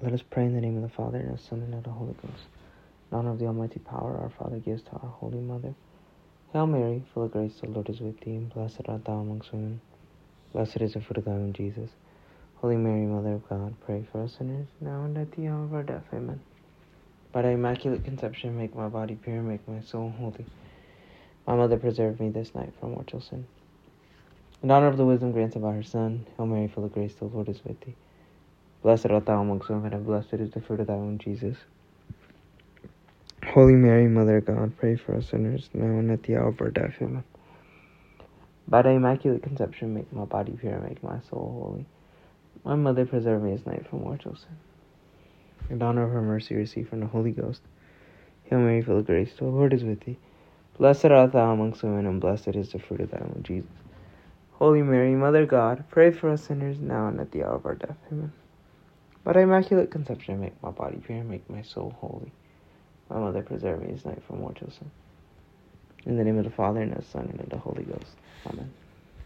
Let us pray in the name of the Father, and of the Son, and of the Holy Ghost. In honor of the Almighty power our Father gives to our Holy Mother. Hail Mary, full of grace, the Lord is with thee, blessed art thou amongst women. Blessed is the fruit of thy womb, Jesus. Holy Mary, Mother of God, pray for us sinners, now and at the hour of our death. Amen. By thy immaculate conception, make my body pure, make my soul holy. My mother, preserve me this night from mortal sin. In honor of the wisdom granted by her Son, Hail Mary, full of grace, the Lord is with thee. Blessed art thou amongst women, and blessed is the fruit of thy womb, Jesus. Holy Mary, Mother of God, pray for us sinners, now and at the hour of our death. Amen. By thy immaculate conception, make my body pure, and make my soul holy. My mother, preserve me this night from mortal sin. In honor of her mercy, receive from the Holy Ghost. Hail Mary, full of grace, the Lord is with thee. Blessed art thou amongst women, and blessed is the fruit of thy womb, Jesus. Holy Mary, Mother of God, pray for us sinners, now and at the hour of our death. Amen. Thy immaculate conception, make my body pure, make my soul holy. My mother, preserve me this night from mortal sin. In the name of the Father, and of the Son, and of the Holy Ghost. Amen.